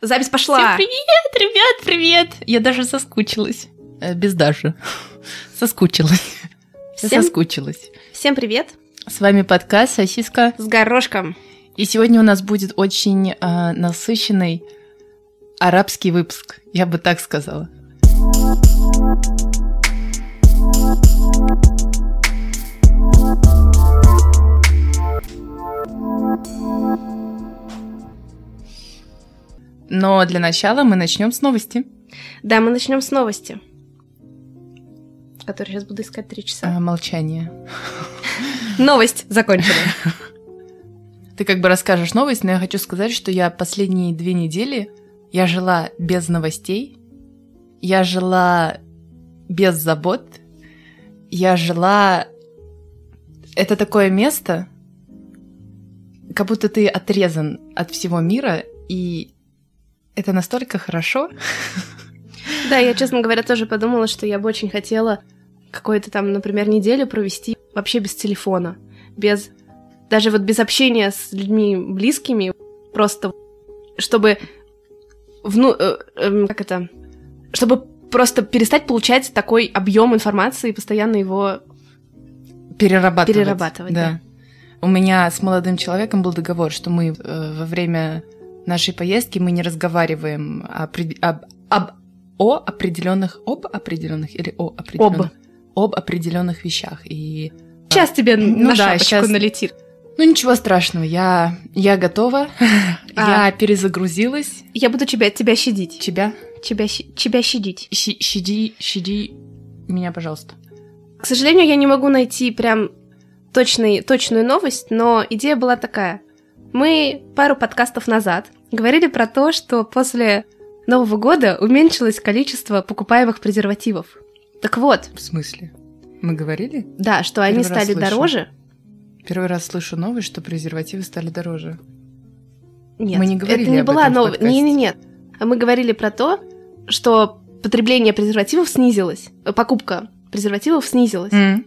Запись пошла. Всем привет, ребят, привет. Я даже соскучилась. Э, без даже. Соскучилась. Всем- Соскучилась. Всем привет. С вами подкаст «Сосиска». С горошком. И сегодня у нас будет очень э, насыщенный арабский выпуск, я бы так сказала. Но для начала мы начнем с новости. Да, мы начнем с новости. Которую сейчас буду искать три часа. А, молчание. Новость закончена. Ты как бы расскажешь новость, но я хочу сказать, что я последние две недели я жила без новостей, я жила без забот, я жила... Это такое место, как будто ты отрезан от всего мира, и это настолько хорошо. Да, я, честно говоря, тоже подумала, что я бы очень хотела какую-то там, например, неделю провести вообще без телефона, без даже вот без общения с людьми близкими, просто чтобы вну, э, эм, как это, чтобы просто перестать получать такой объем информации и постоянно его Перерабатывать. Перерабатывать, да. У меня с молодым человеком был договор, что мы э, во время нашей поездки мы не разговариваем о, об, об- о определенных, об определенных или о определенных, об определенных вещах. И Сейчас тебе Ну на да, шапочку щас- налетит. ну ничего страшного, я я готова, А. я перезагрузилась. Я буду тебя, тебя щадить. Тебя Тебя, тебя щадить. щи- щади, щади меня, пожалуйста. К сожалению, я не могу найти прям точный, точную новость, но идея была такая. Мы пару подкастов назад говорили про то, что после Нового года уменьшилось количество покупаемых презервативов. Так вот, В смысле? Мы говорили? да, что они Первый раз стали слышу. дороже. Первый раз слышу новость, что презервативы стали дороже. Нет, Мы не говорили это не об была новость. Не, не, нет. Мы говорили про то, что потребление презервативов снизилось, покупка презервативов снизилась. М.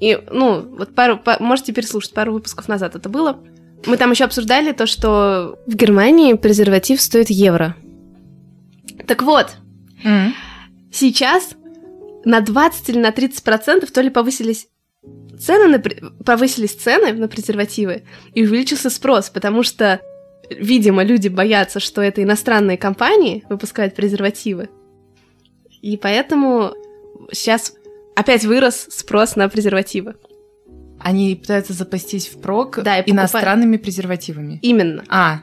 И, ну, вот пару, па- можете переслушать, пару выпусков назад это было. Мы там еще обсуждали то, что в Германии презерватив стоит евро. Так вот, М. сейчас на 20 или на 30 процентов то ли повысились цены на, повысились цены на презервативы и увеличился спрос, потому что, видимо, люди боятся, что это иностранные компании выпускают презервативы. И поэтому сейчас опять вырос спрос на презервативы. Они пытаются запастись впрок Да, и иностранными презервативами. Именно. А,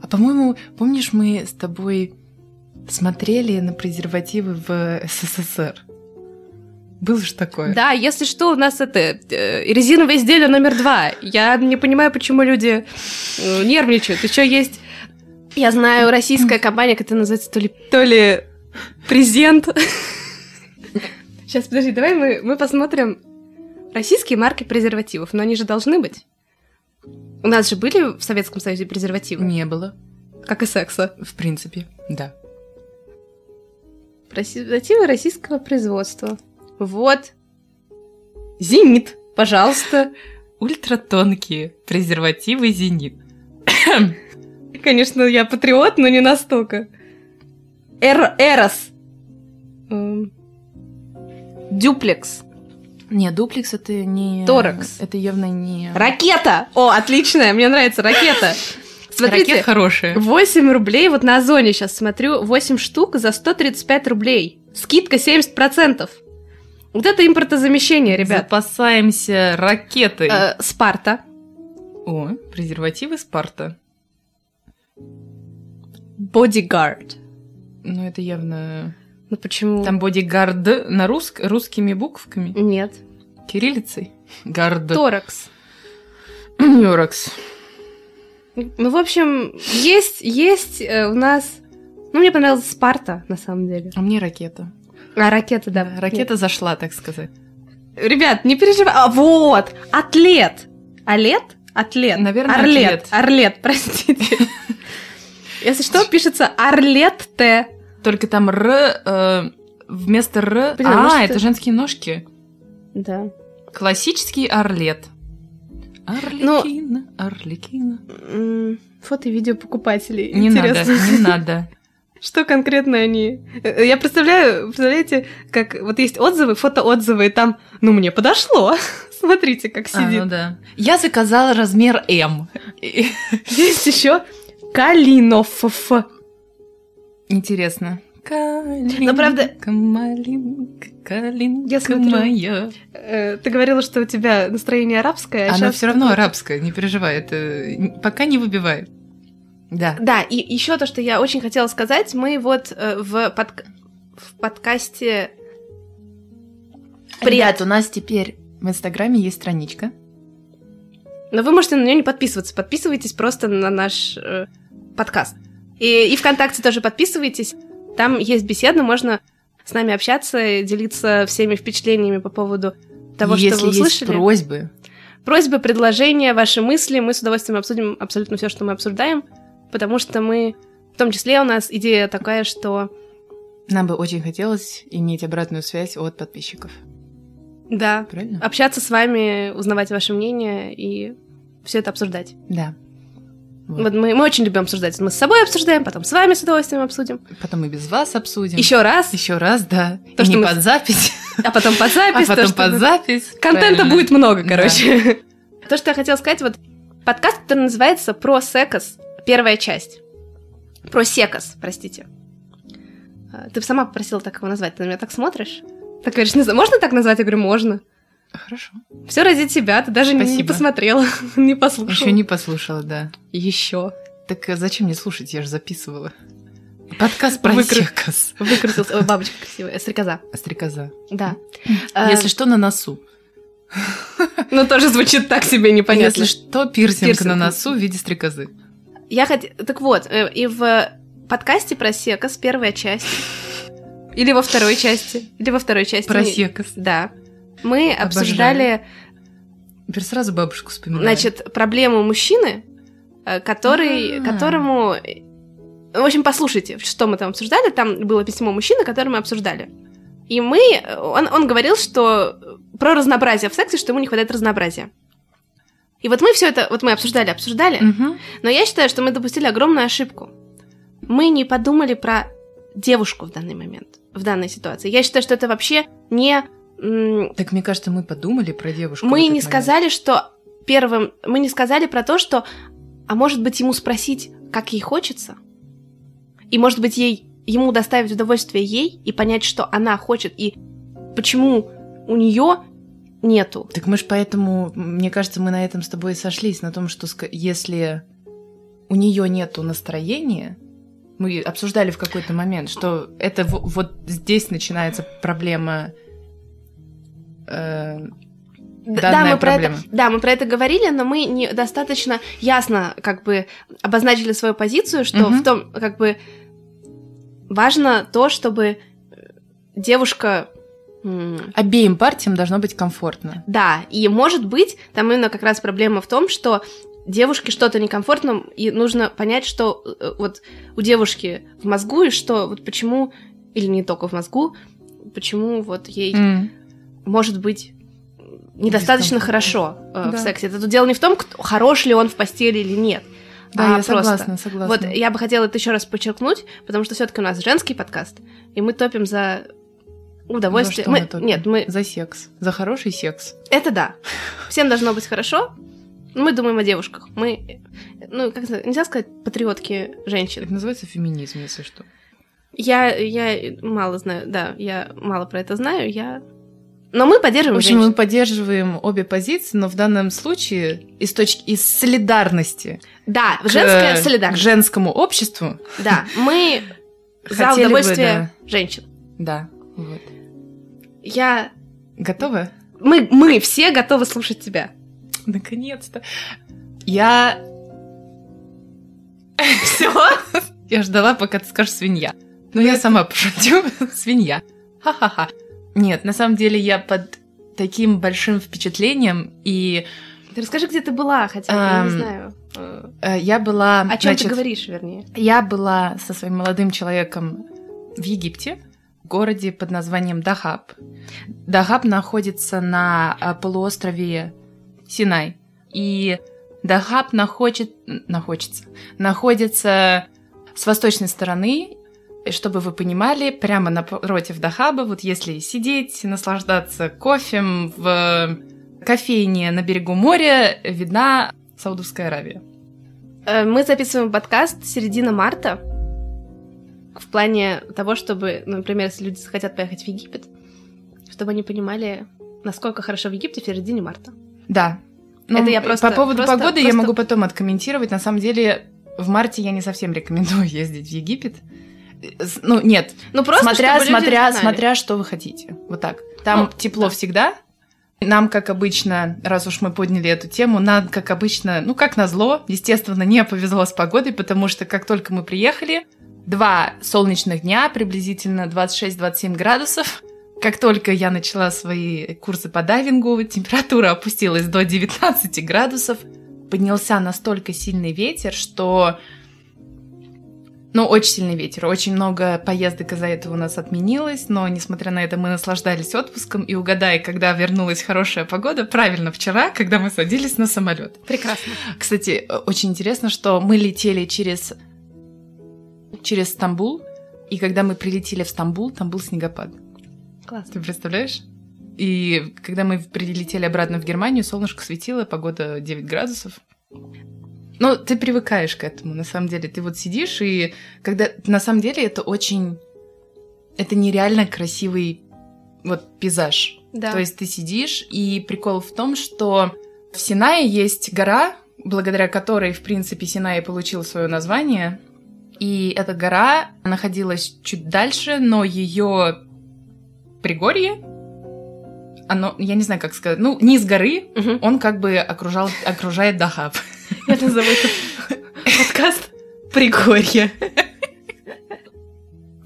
а по-моему, помнишь, мы с тобой смотрели на презервативы в СССР? Было же такое. Да, если что, у нас это э, резиновое изделие номер два. Я не понимаю, почему люди э, нервничают. Еще есть, я знаю, российская компания, это называется, то ли, то ли презент. Сейчас, подожди, давай мы, мы посмотрим российские марки презервативов, но они же должны быть. У нас же были в Советском Союзе презервативы, Не было, как и секса. в принципе, да. Презервативы российского производства. Вот. Зенит, пожалуйста. Ультратонкие презервативы «Зенит». Конечно, я патриот, но не настолько. Эр Эрос. Эм, Дюплекс. Не, дуплекс это не... Торакс. Это явно не... Ракета! О, отличная, мне нравится ракета. Смотрите, Ракет хорошие. 8 рублей, вот на Озоне сейчас смотрю, 8 штук за 135 рублей. Скидка 70%. Вот это импортозамещение, ребят. Запасаемся ракетой. Э, Спарта. О, презервативы Спарта. Бодигард. Ну, это явно... Ну почему? Там бодигард на руск... русскими буквами. Нет. Кириллицей. Гард. Торакс. Нюракс. Ну, в общем, есть, есть э, у нас... Ну, мне понравилась Спарта, на самом деле. А мне ракета. А ракета, да. Ракета зашла, так сказать. Нет. Ребят, не переживай. А, вот! Атлет! Алет? Атлет. Наверное, Орлет. атлет. Орлет, простите. Если что, пишется Орлет Т. Только там Р э, вместо Р... А, это- женские ножки. Да. Классический орлет. Орликина, Орликина. М, Фото и видео покупателей. Не Интересно. надо, не надо. Что конкретно они? Э, Я представляю, представляете, как вот есть отзывы, фотоотзывы, и там, ну, мне подошло. Смотрите, как А, сидит. ну да. Я заказала размер М. Есть еще Калинов. Интересно. Калинка, Но правда- малинка, калинка Я смотрю. моя. Э, Ты говорила, что у тебя настроение арабское, а Она все равно арабская, не переживай, это пока не выбивает. Да. Да, и еще то, что я очень хотела сказать, мы вот э, в, подк- в подкасте Привет, у нас теперь в Инстаграме есть страничка. Но вы можете на нее не подписываться. Подписывайтесь просто на наш э, подкаст. И, и ВКонтакте тоже подписывайтесь. Там есть беседа, можно с нами общаться, делиться всеми впечатлениями по поводу того, Если что вы есть услышали. просьбы, Просьбы, предложения, ваши мысли, мы с удовольствием обсудим абсолютно все, что мы обсуждаем, потому что мы, в том числе у нас идея такая, что нам бы очень хотелось иметь обратную связь от подписчиков. да, Правильно? общаться с вами, узнавать ваше мнение и все это обсуждать. Да. Вот. Вот мы, мы очень любим обсуждать. Мы с собой обсуждаем, потом с вами с удовольствием обсудим. Потом и без вас обсудим. Еще раз, Еще раз, да. То, И что не мы- под запись, а потом под а запись. то, потом что под мы- запись. Контента Правильно. будет много, Да. короче. То, что я хотела сказать, вот подкаст, который называется «Про секос», первая часть. «Про секос», простите. А, Ты сама попросила так его назвать, ты на меня так смотришь? Так говоришь, не знаю, можно так назвать? Я говорю, можно. Хорошо. Все ради тебя, ты даже не- не Спасибо. посмотрела, не послушала. Еще не послушала, да. Еще. Так а зачем мне слушать? Я же записывала. Подкаст про Выкру- секас. Выкрутился. Ой, бабочка красивая, стрекоза. Стрекоза. Да. А, Если что, на носу. Ну, тоже звучит так себе непонятно. Если что, пирсинг, на носу в виде стрекозы. Я хот... Так вот, э, и в подкасте про секос первая часть. Или во второй части. Или во второй части. Про секас. Да. Мы обсуждали, Теперь сразу бабушку вспоминаю. значит, проблему мужчины, э, который, А. которому... В общем, послушайте, что мы там обсуждали. Там было письмо мужчины, которое мы обсуждали. И мы... Он, он говорил, что про разнообразие в сексе, что ему не хватает разнообразия. И вот мы все это... Вот мы обсуждали, обсуждали. Мгм. Но я считаю, что мы допустили огромную ошибку. Мы не подумали про девушку в данный момент, в данной ситуации. Я считаю, что это вообще не... Так мне кажется, мы подумали про девушку. Мы не момент. сказали, что первым... Мы не сказали про то, что... А может быть, ему спросить, как ей хочется? И может быть, ей ему доставить удовольствие ей и понять, что она хочет, и почему у нее нету. Так мы ж поэтому, мне кажется, мы на этом с тобой сошлись, на том, что если у нее нету настроения, мы обсуждали в какой-то момент, что это вот здесь начинается проблема. Э, Д- Данная мы про это, да, мы про это говорили, но мы не достаточно ясно как бы обозначили свою позицию, что Мгм. в том как бы важно то, чтобы э, девушка обеим партиям должно быть комфортно. да, и может быть там именно как раз проблема в том, что девушке что-то некомфортно, и нужно понять, что э, вот у девушки в мозгу, и что вот почему, или не только в мозгу, почему вот ей М. может быть недостаточно хорошо э, в Да. сексе. Это тут дело не в том, кто, хорош ли он в постели или нет. Да, а я просто. согласна, согласна. Вот я бы хотела это еще раз подчеркнуть, потому что все-таки у нас женский подкаст, и мы топим за удовольствие. За мы, мы топим? нет, мы За секс. За хороший секс. это да. Всем должно быть хорошо. но Мы думаем о девушках. Мы, ну, как нельзя сказать патриотки женщин. Это называется феминизм, если что. Я, я мало знаю, да, я мало про это знаю, я... Но мы В поддерживаем общем, женщин. мы поддерживаем обе позиции, но в данном случае из точки из солидарности Да, к- женская к солидарность. женскому обществу. Да, мы за Хотели бы, удовольствие женщин. Да, вот. Я... Готовы? Мы, мы все готовы слушать тебя. Наконец-то. Я... Все? Я ждала, пока ты скажешь свинья. Но я сама пошутю. Свинья. Ха-ха-ха. Нет, на самом деле я под таким большим впечатлением, и Ты расскажи, где ты была, хотя я не знаю. э, э, я была... О чем ты значит, говоришь, вернее? Я была со своим молодым человеком в Египте, в городе под названием Дахаб. Дахаб находится на а, полуострове Синай. И Дахаб находит, находится, находится с восточной стороны, и чтобы вы понимали, прямо напротив Дахаба, вот если сидеть, наслаждаться кофе в кофейне на берегу моря, видна Саудовская Аравия. Э, мы записываем подкаст середина марта. В плане того, чтобы, ну, например, если люди захотят поехать в Египет, чтобы они понимали, насколько хорошо в Египте в середине марта. Да. Ну, Это я просто... По поводу просто, погоды просто... я могу потом откомментировать. На самом деле, в марте я не совсем рекомендую ездить в Египет. Ну, нет. Ну, просто смотря, смотря, смотря, что вы хотите. Вот так. Там ну, тепло да. всегда. Нам, как обычно, раз уж мы подняли эту тему, нам, как обычно, ну, как назло, естественно, не повезло с погодой, потому что как только мы приехали, два солнечных дня, приблизительно 26-27 градусов, как только я начала свои курсы по дайвингу, температура опустилась до 19 градусов, поднялся настолько сильный ветер, что ну, очень сильный ветер, очень много поездок из-за этого у нас отменилось, но, несмотря на это, мы наслаждались отпуском, и угадай, когда вернулась хорошая погода, правильно, вчера, когда мы садились на самолет. Прекрасно. Кстати, очень интересно, что мы летели через, через Стамбул, и когда мы прилетели в Стамбул, там был снегопад. Классно. Ты представляешь? И когда мы прилетели обратно в Германию, солнышко светило, погода 9 градусов. Ну, ты привыкаешь к этому, на самом деле. Ты вот сидишь, и когда... На самом деле это очень... Это нереально красивый вот пейзаж. Да. То есть ты сидишь, и прикол в том, что в Синае есть гора, благодаря которой, в принципе, Синай получил свое название. И эта гора находилась чуть дальше, но ее пригорье, оно, я не знаю, как сказать, ну, низ горы, угу. он как бы окружал, окружает Дахаб. Я назову этот подкаст «Пригорье».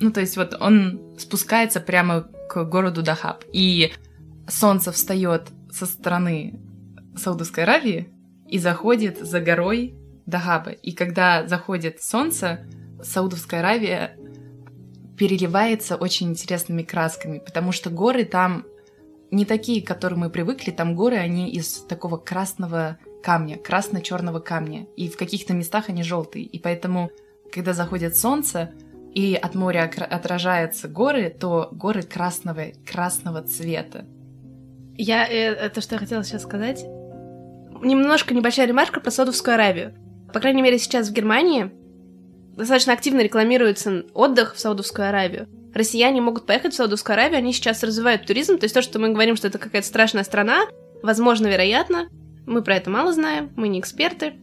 Ну, то есть вот он спускается прямо к городу Дахаб, и солнце встает со стороны Саудовской Аравии и заходит за горой Дахаба. И когда заходит солнце, Саудовская Аравия переливается очень интересными красками, потому что горы там не такие, к которым мы привыкли, там горы, они из такого красного камня, красно-черного камня, и в каких-то местах они желтые, и поэтому, когда заходит солнце и от моря отражаются горы, то горы красного, красного цвета. Я, э, это что я хотела сейчас сказать. Немножко небольшая ремарка про Саудовскую Аравию. По крайней мере, сейчас в Германии достаточно активно рекламируется отдых в Саудовскую Аравию. Россияне могут поехать в Саудовскую Аравию, они сейчас развивают туризм, то есть то, что мы говорим, что это какая-то страшная страна, возможно, вероятно, мы про это мало знаем, мы не эксперты,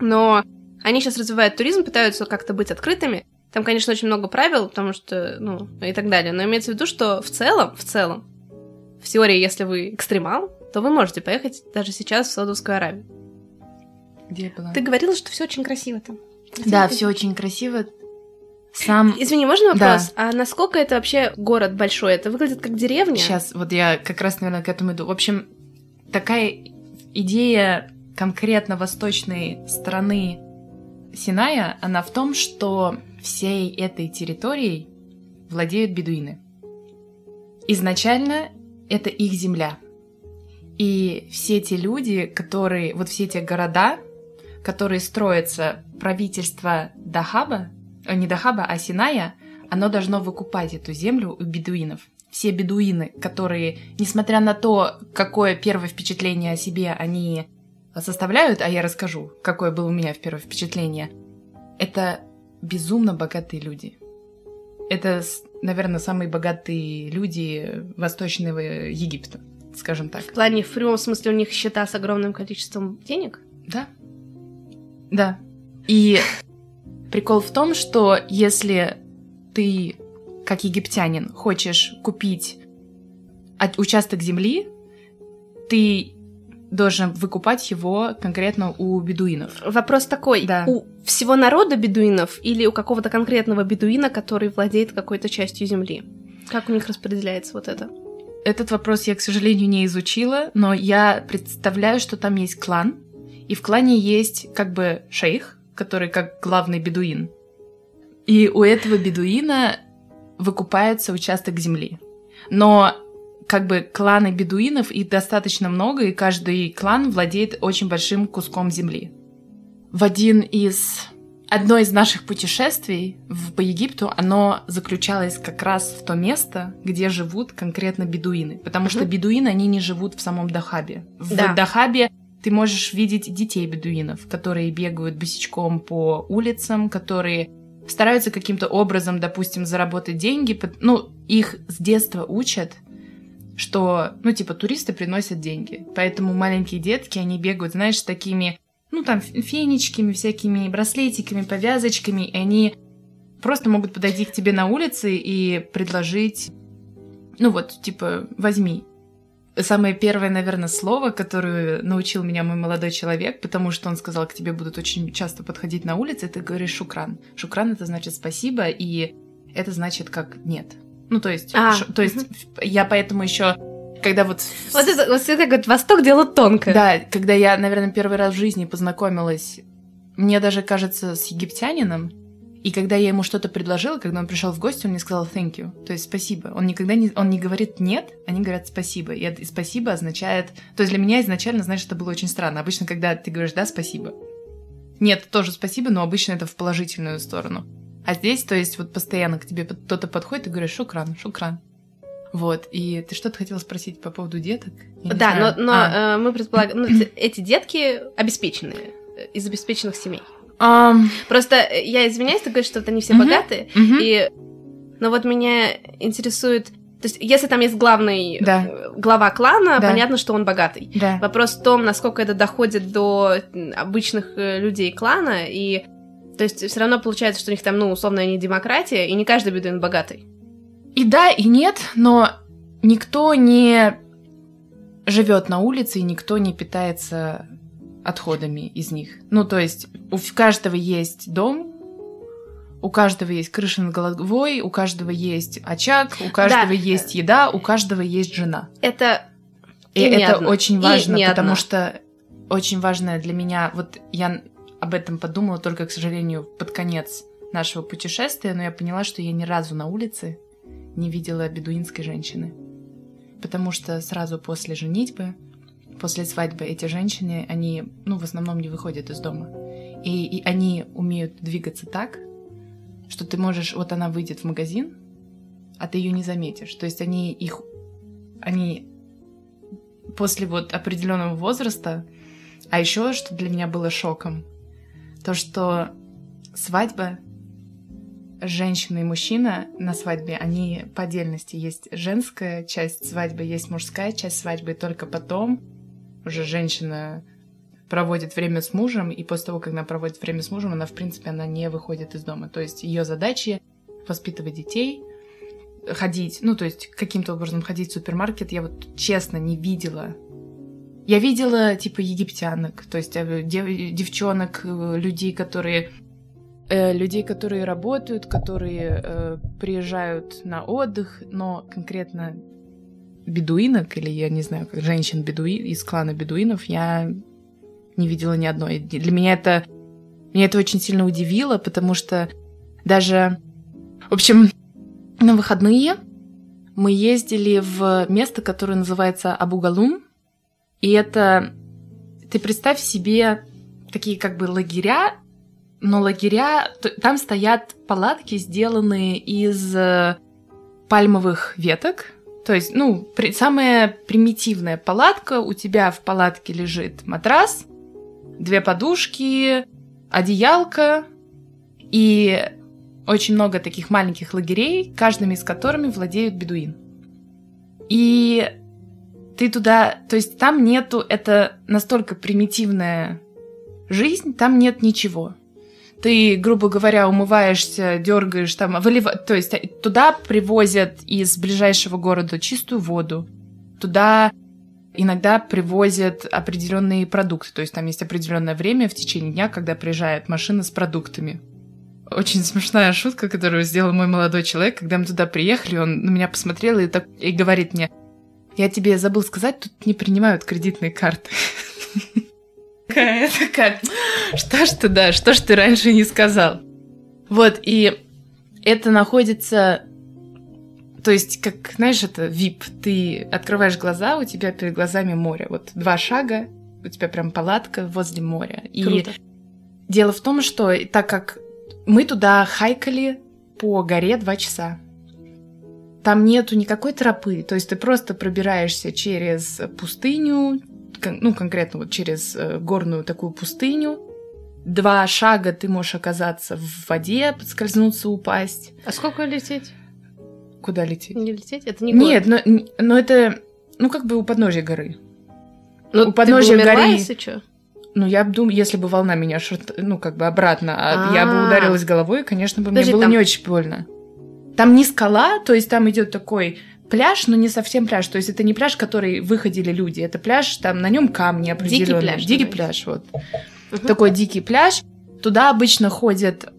но они сейчас развивают туризм, пытаются как-то быть открытыми. Там, конечно, очень много правил, потому что, ну, и так далее. Но имеется в виду, что в целом, в целом, в теории, если вы экстремал, то вы можете поехать даже сейчас в Саудовскую Аравию. Где я была? Ты говорила, что все очень красиво там. Красиво да, все очень красиво. Сам... Извини, можно вопрос? Да. А насколько это вообще город большой? Это выглядит как деревня? Сейчас, вот я как раз, наверное, к этому иду. В общем, такая идея конкретно восточной стороны Синая, она в том, что всей этой территорией владеют бедуины. Изначально это их земля. И все те люди, которые, вот все те города, которые строятся правительство Дахаба, э, не Дахаба, а Синая, оно должно выкупать эту землю у бедуинов все бедуины, которые, несмотря на то, какое первое впечатление о себе они составляют, а я расскажу, какое было у меня в первое впечатление, это безумно богатые люди. Это, наверное, самые богатые люди Восточного Египта, скажем так. В плане, в прямом смысле, у них счета с огромным количеством денег? Да. Да. И прикол в том, что если ты как египтянин, хочешь купить участок земли, ты должен выкупать его конкретно у бедуинов. Вопрос такой, да. у всего народа бедуинов или у какого-то конкретного бедуина, который владеет какой-то частью земли? Как у них распределяется вот это? Этот вопрос я, к сожалению, не изучила, но я представляю, что там есть клан, и в клане есть как бы шейх, который как главный бедуин. И у этого бедуина выкупается участок земли. Но как бы кланы бедуинов, их достаточно много, и каждый клан владеет очень большим куском земли. В один из Одно из наших путешествий в, по Египту, оно заключалось как раз в то место, где живут конкретно бедуины. Потому что бедуины, они не живут в самом Дахабе. В Да. Дахабе ты можешь видеть детей бедуинов, которые бегают босичком по улицам, которые стараются каким-то образом, допустим, заработать деньги. Ну, их с детства учат, что, ну, типа, туристы приносят деньги. Поэтому маленькие детки, они бегают, знаешь, такими, ну, там, фенечками, всякими браслетиками, повязочками, и они просто могут подойти к тебе на улице и предложить, ну, вот, типа, возьми. Самое первое, наверное, слово, которое научил меня мой молодой человек, потому что он сказал, к тебе будут очень часто подходить на улице, ты говоришь «шукран». «Шукран» — это значит «спасибо», и это значит как «нет». Ну, то есть, А, ш- то есть я поэтому еще, когда вот... Вот это, вот это говорит, Восток дело тонко. Да, когда я, наверное, первый раз в жизни познакомилась, мне даже кажется, с египтянином, и когда я ему что-то предложила, когда он пришел в гости, он мне сказал thank you, то есть спасибо. Он никогда не, он не говорит нет, они говорят спасибо. И, это- и спасибо означает... То есть для меня изначально, знаешь, это было очень странно. Обычно, когда ты говоришь да, спасибо. Нет, тоже спасибо, но обычно это в положительную сторону. А здесь, то есть, вот постоянно к тебе кто-то подходит и говоришь шукран, шукран. Вот, и ты что-то хотела спросить по поводу деток? Я Да, но, но А. э, мы предполагаем, ну, эти детки обеспеченные, э, из обеспеченных семей. Ам, Просто э, я извиняюсь, ты говоришь, что вот они все Мгм. богатые, мгм. и, но вот меня интересует, то есть если там есть главный, Да. э, глава клана, Да. понятно, что он богатый. Да. Вопрос в том, насколько это доходит до обычных э, людей клана, и то есть все равно получается, что у них там, ну, условно, не демократия, и не каждый бедуин богатый. И да, и нет, но никто не живет на улице, и никто не питается отходами из них. Ну, то есть у каждого есть дом, у каждого есть крыша над головой, у каждого есть очаг, у каждого Да. есть еда, у каждого есть жена. Это И, И это одна. очень И важно, не потому одна. что очень важное для меня, вот я об этом подумала только, к сожалению, под конец нашего путешествия, но я поняла, что я ни разу на улице не видела бедуинской женщины. Потому что сразу после женитьбы, после свадьбы эти женщины, они, ну, в основном не выходят из дома. И, и они умеют двигаться так, что ты можешь, вот она выйдет в магазин, а ты ее не заметишь. То есть они их, они после вот определенного возраста, а еще что для меня было шоком, то что свадьба женщина и мужчина на свадьбе, они по отдельности. Есть женская часть свадьбы, есть мужская часть свадьбы, и только потом уже женщина проводит время с мужем, и после того, как она проводит время с мужем, она, в принципе, она не выходит из дома. То есть ее задача воспитывать детей, ходить, ну, то есть каким-то образом ходить в супермаркет. Я вот честно не видела. Я видела, типа, египтянок, то есть э, дев- девчонок, э, людей, которые э, людей, которые работают, которые э, приезжают на отдых, но конкретно бедуинок, или я не знаю, как женщин бедуи из клана бедуинов, я не видела ни одной. Для меня это меня это очень сильно удивило, потому что даже, в общем, на выходные мы ездили в место, которое называется Абугалум, и это ты представь себе такие как бы лагеря, но лагеря, там стоят палатки, сделанные из э, пальмовых веток. То есть, ну, при- самая примитивная палатка, у тебя в палатке лежит матрас, две подушки, одеялка и очень много таких маленьких лагерей, каждыми из которыми владеют бедуин. И ты туда, то есть там нету, это настолько примитивная жизнь, там нет ничего. Ты, грубо говоря, умываешься, дергаешь там, вылива... то есть э, туда привозят из ближайшего города чистую воду, туда иногда привозят определенные продукты, то есть там есть определенное время в течение дня, когда приезжает машина с продуктами. Очень смешная шутка, которую сделал мой молодой человек, когда мы туда приехали, он на меня посмотрел и, так, и говорит мне, я тебе забыл сказать, тут не принимают кредитные карты. Такая, такая, что ж ты, да, что ж ты раньше не сказал? Вот, и это находится... То есть, как, знаешь, это VIP. Ты открываешь глаза, у тебя перед глазами море. Вот два шага, у тебя прям палатка возле моря. И Круто. дело в том, что так как мы туда хайкали по горе два часа, там нету никакой тропы, то есть ты просто пробираешься через пустыню, ну, конкретно вот через э, горную такую пустыню. Два шага ты можешь оказаться в воде, подскользнуться, упасть. А сколько лететь? Куда лететь? Не лететь? Это не город. Нет, но, но это, ну, как бы у подножия горы. Ну, у ты бы горы- если чё? Ну, я думаю, если бы волна меня, шарт- ну, как бы обратно, а я бы А. ударилась головой, конечно, бы Подожди, мне было там- не очень больно. Там не скала, то есть там идет такой пляж, но не совсем пляж. То есть это не пляж, который выходили люди, это пляж, там на нем камни определенные. пляж, Дикий пляж, вот. Мгм. Такой дикий пляж. Туда обычно ходят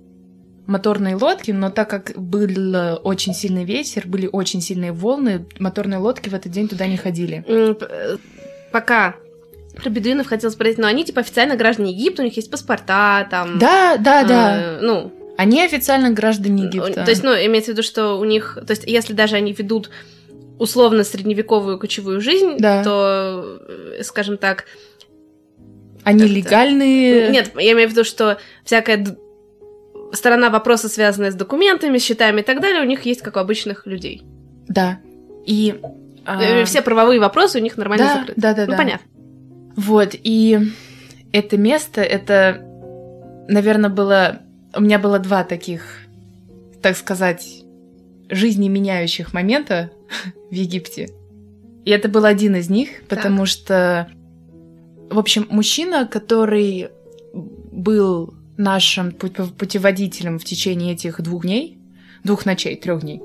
моторные лодки, но так как был э, очень сильный ветер, были очень сильные волны, моторные лодки в этот день туда не ходили. Э, Пока про бедуинов хотел спросить, но они типа официально граждане Египта, у них есть паспорта, там... Да, да, да. э, Ну, Они официально граждане Египта. То есть, ну, имеется в виду, что у них, то есть, если даже они ведут условно средневековую кочевую жизнь, Да. то, э, скажем так, Они это- легальные. нет, я имею в виду, что всякая сторона вопроса, связанная с документами, счетами и так далее, у них есть как у обычных людей. Да. И а, Э, Все правовые вопросы у них нормально да, закрыты. Да, да, ну, да. понятно. Вот, и это место, это, наверное, было... У меня было два таких, так сказать, жизни меняющих момента в Египте. И это был один из них, потому что, в общем, мужчина, который был нашим пу- путеводителем в течение этих двух дней, двух ночей, трех дней,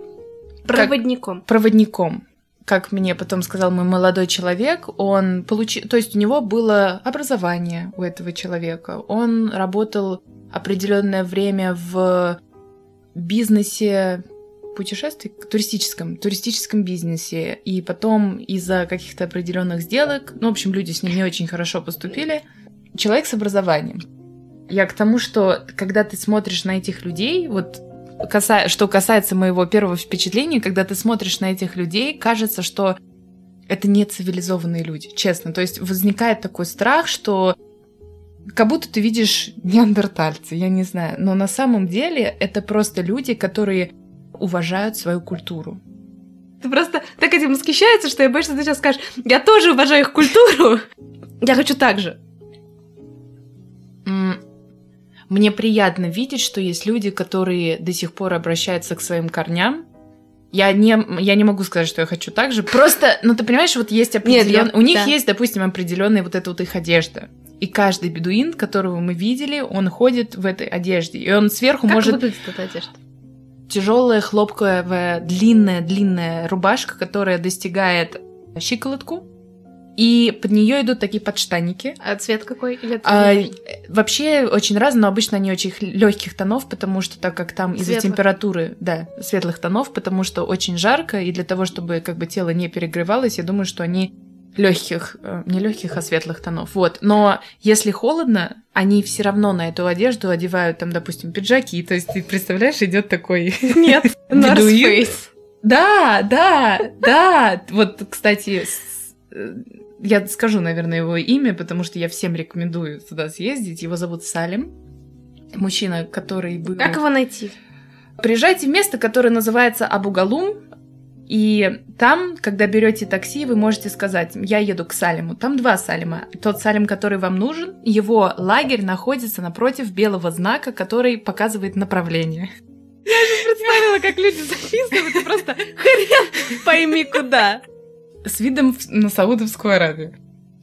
Проводником. проводником, как мне потом сказал мой молодой человек, он получил, то есть у него было образование у этого человека, он работал определенное время в бизнесе путешествий, туристическом, туристическом бизнесе, и потом из-за каких-то определенных сделок, ну, в общем, люди с ним не очень хорошо поступили, человек с образованием. Я к тому, что когда ты смотришь на этих людей, вот каса- что касается моего первого впечатления, когда ты смотришь на этих людей, кажется, что это не цивилизованные люди, честно. То есть возникает такой страх, что как будто ты видишь неандертальцы, я не знаю. Но на самом деле это просто люди, которые уважают свою культуру. Ты просто так этим восхищается, что я боюсь, что ты сейчас скажешь, я тоже уважаю их культуру, я хочу так же. Мне приятно видеть, что есть люди, которые до сих пор обращаются к своим корням. Я не, я не могу сказать, что я хочу так же. Просто, ну ты понимаешь, вот есть определенные... я- У них да. есть, допустим, определенная вот эта вот их одежда. И каждый бедуин, которого мы видели, он ходит в этой одежде. И он сверху Как может выглядит эта одежда? Тяжелая хлопковая длинная-длинная рубашка, которая достигает щиколотку. И под нее идут такие подштанники. А цвет какой? Или А, важно? вообще очень разно, но обычно они очень легких тонов, потому что так как там из-за температуры, да, светлых тонов, потому что очень жарко, и для того, чтобы как бы тело не перегревалось, я думаю, что они легких, э, не легких, а светлых тонов. Вот. Но если холодно, они все равно на эту одежду одевают там, допустим, пиджаки. То есть ты представляешь, идет такой Нет, North. Да, да, да. Вот, кстати, э, я скажу, наверное, его имя, потому что я всем рекомендую туда съездить. Его зовут Салим. Мужчина, который был... Как его найти? Приезжайте в место, которое называется Абугалум, и там, когда берете такси, вы можете сказать, я еду к Салиму. Там два Салима. Тот Салим, который вам нужен, его лагерь находится напротив белого знака, который показывает направление. Представила, как люди записывают, и просто хрен пойми куда. С видом на Саудовскую Аравию.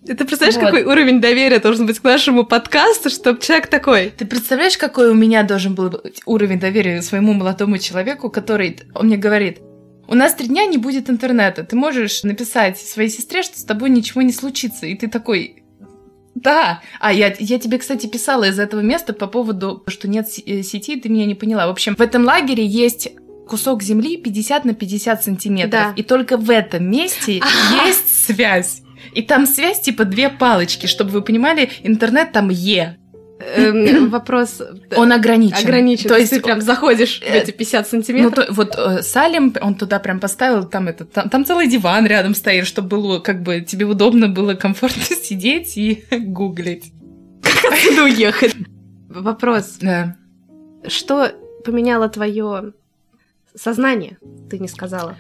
Ты представляешь, Вот. какой уровень доверия должен быть к нашему подкасту, чтобы человек такой... Ты представляешь, какой у меня должен был быть уровень доверия своему молодому человеку, который, он мне говорит, у нас три дня не будет интернета, ты можешь написать своей сестре, что с тобой ничего не случится, и ты такой, да. А я, я тебе, кстати, писала из этого места по поводу, что нет э, сети, ты меня не поняла. В общем, в этом лагере есть кусок земли 50 на 50 сантиметров, Да. и только в этом месте есть связь. И там связь типа две палочки, чтобы вы понимали, интернет там Е. эм, вопрос... Он ограничен. Ограничен. То есть ты прям заходишь в эти 50 Ну, сантиметров. то- вот э, Салим, он туда прям поставил, там, это, там, там целый диван рядом стоит, чтобы было, как бы, тебе удобно было комфортно сидеть и гуглить. Отсюда уехать. Вопрос. Да. Что поменяло твое сознание? Ты не сказала.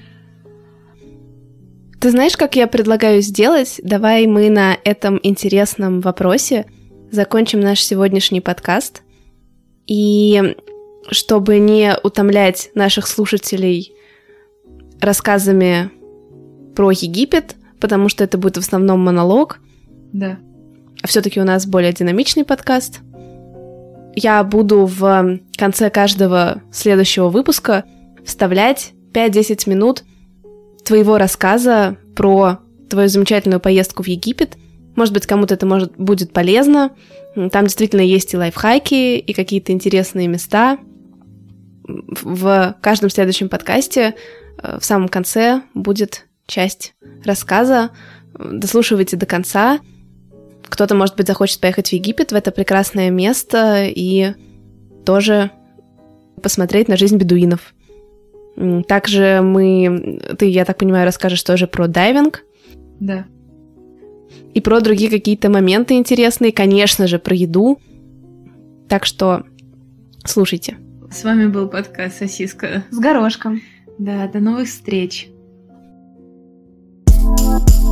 Ты знаешь, как я предлагаю сделать? Давай мы на этом интересном вопросе закончим наш сегодняшний подкаст. И чтобы не утомлять наших слушателей рассказами про Египет, потому что это будет в основном монолог, Да. а все-таки у нас более динамичный подкаст. Я буду в конце каждого следующего выпуска вставлять 5-10 минут твоего рассказа про твою замечательную поездку в Египет. Может быть, кому-то это может, будет полезно. Там действительно есть и лайфхаки, и какие-то интересные места. В каждом следующем подкасте э, в самом конце будет часть рассказа. Дослушивайте до конца. Кто-то, может быть, захочет поехать в Египет, в это прекрасное место, и тоже посмотреть на жизнь бедуинов. Также мы, ты, я так понимаю, расскажешь тоже про дайвинг Да и про другие какие-то моменты интересные, конечно же, про еду. Так что слушайте. С вами был подкаст «Сосиска с горошком». Да, до новых встреч.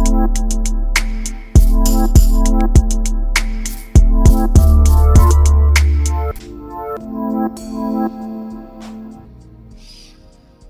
thank you